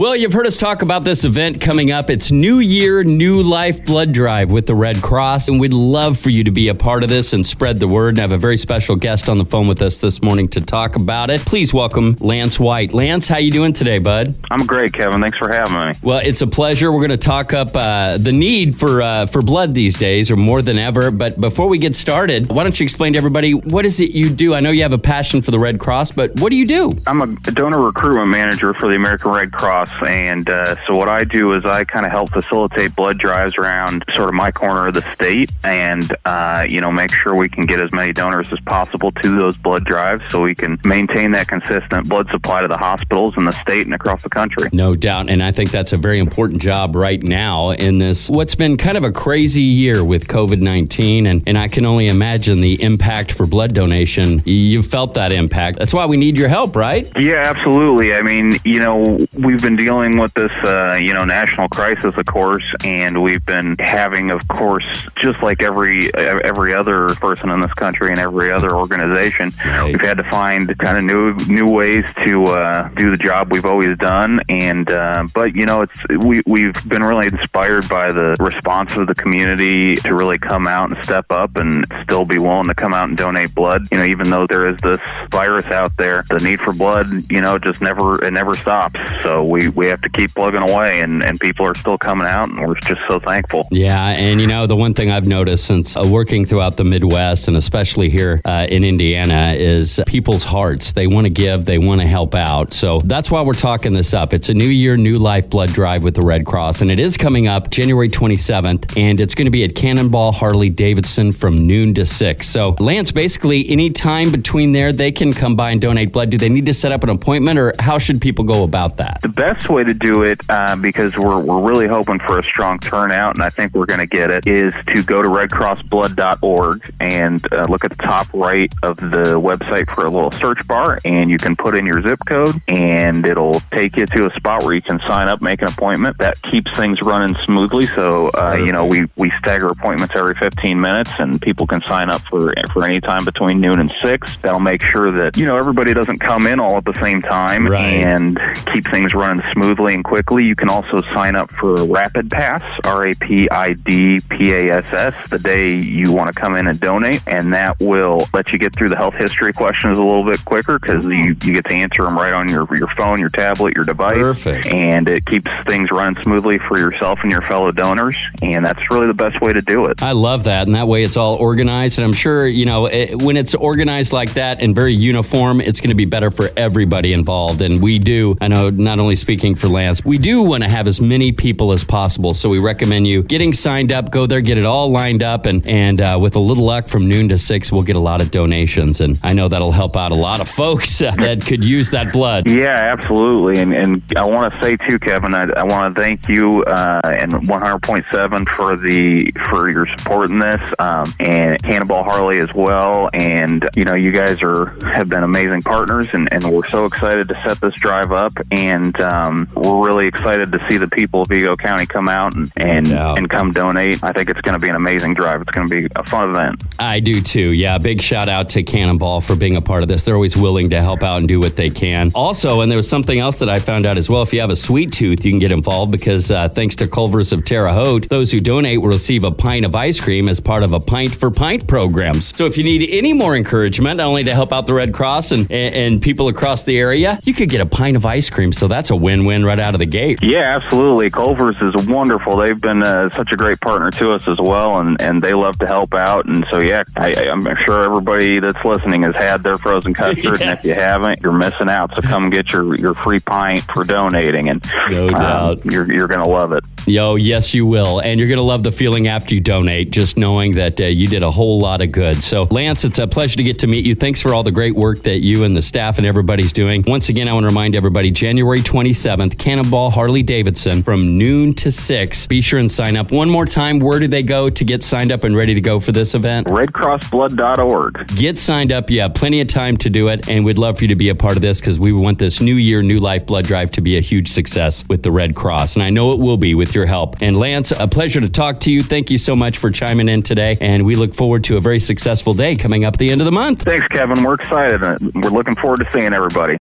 Well, you've heard us talk about this event coming up. It's New Year, New Life Blood Drive with the Red Cross, and we'd love for you to be a part of this and spread the word. And I have a very special guest on the phone with us this morning to talk about it. Please welcome Lance White. Lance, how you doing today, bud? I'm great, Kevin. Thanks for having me. Well, it's a pleasure. We're going to talk up uh, the need for uh, for blood these days, or more than ever. But before we get started, why don't you explain to everybody what is it you do? I know you have a passion for the Red Cross, but what do you do? I'm a donor recruitment manager for the American Red Cross, and uh, so what I do is I kind of help facilitate blood drives around sort of my corner of the state, and uh, you know make sure we can get as many donors as possible to those blood drives, so we can maintain that consistent blood supply to the hospitals in the state and across the country. No doubt, and I think that's a very important job right now in this what's been kind of a crazy year with COVID nineteen, and and I can only imagine the impact for blood donation. You've felt that impact. That's why we need your help, right? Yeah, absolutely. I mean, you know, we've been dealing with this, uh, you know, national crisis, of course, and we've been having, of course, just like every every other person in this country and every other organization, Right. we've had to find kind of new new ways to uh, do the job we've always done. And uh, but you know, it's we we've been really inspired by the response of the community to really come out and step up and still be willing to come out and donate blood. You know, even though there is this virus out there, the need for blood, you know, just never it never stops. So we we have to keep plugging away, and and people are still coming out, and we're just so thankful. Yeah, and you know, the one thing I've noticed since uh, working throughout the Midwest and especially here uh, in Indiana is people's hearts. They want to give, they want to help out. So that's why we're talking this up. It's a new year, new life blood drive with the Red Cross, and it is coming up January 27th, and it's going to be at Cannonball Harley Davidson from noon to 6. So, Lance, basically, any time between there, they can come by and donate blood. Do they need to set up an appointment, or how should people go about that? The best way to do it, uh, because we're, we're really hoping for a strong turnout, and I think we're going to get it, is to go to redcrossblood.org and uh, look at the top right of the website for a little search bar, and you can put in your zip code, and it'll take you to a spot where you can sign up, make an appointment. That keeps things running smoothly. So, uh, you know, we, we stagger appointments every 15 minutes, and people can sign up for for any time between noon and six. That'll make sure that you know everybody doesn't come in all at the same time, Right. and keep things running smoothly and quickly. You can also sign up for Rapid Pass, R A P I D P A S S, the day you want to come in and donate, and that will let you get through the health history questions a little bit quicker because you, you get to answer them right on your your phone, your tablet, your device, Perfect. and it keeps things running smoothly for yourself and your fellow donors, and that's really the best way to do it. I love that. And that way it's all organized. And I'm sure, you know, it, when it's organized like that and very uniform, it's going to be better for everybody involved. And we do, I know, not only speaking for Lance, we do want to have as many people as possible. So we recommend you getting signed up, go there, get it all lined up. And, and uh, with a little luck from noon to six, we'll get a lot of donations. And I know that'll help out a lot of folks uh, that could use that blood. Yeah, absolutely. And, and I want to say too, Kevin, I, I want to thank you uh, and 100.7 for the for your support in this, um, and Cannonball Harley as well. And you know, you guys are have been amazing partners, and, and we're so excited to set this drive up. And um, we're really excited to see the people of Vigo County come out and and, and come donate. I think it's going to be an amazing drive. It's going to be a fun event. I do too. Yeah, big shout out to Cannonball for being a part of this. They're always willing to help out and do what they can. Also, and there was something else that I found out as well. If you have a sweet tooth, you can get involved because uh, thanks to Culver's of Terre Haute, those who donate will receive a pint of ice cream as part of a Pint for Pint programs. So if you need any more encouragement, not only to help out the Red Cross and, and, and people across the area, you could get a pint of ice cream. So that's a win win win right out of the gate. Yeah, absolutely. Culver's is wonderful. They've been uh, such a great partner to us as well, and, and they love to help out. And so, yeah, I, I'm sure everybody that's listening has had their frozen custard, and if you haven't, you're missing out. So come get your, your free pint for donating, and No um, doubt. you're you're gonna love it. Yo, yes, you will. And you're going to love the feeling after you donate, just knowing that uh, you did a whole lot of good. So, Lance, it's a pleasure to get to meet you. Thanks for all the great work that you and the staff and everybody's doing. Once again, I want to remind everybody January 27th, Cannonball Harley Davidson from noon to 6. Be sure and sign up. One more time, where do they go to get signed up and ready to go for this event? RedCrossBlood.org. Get signed up. You have plenty of time to do it, and we'd love for you to be a part of this because we want this new year, new life blood drive to be a huge success with the Red Cross. And I know it will be with your help. And Lance, a pleasure to talk to you. Thank you so much for chiming in today, and we look forward to a very successful day coming up at the end of the month. Thanks, Kevin. We're excited. We're looking forward to seeing everybody.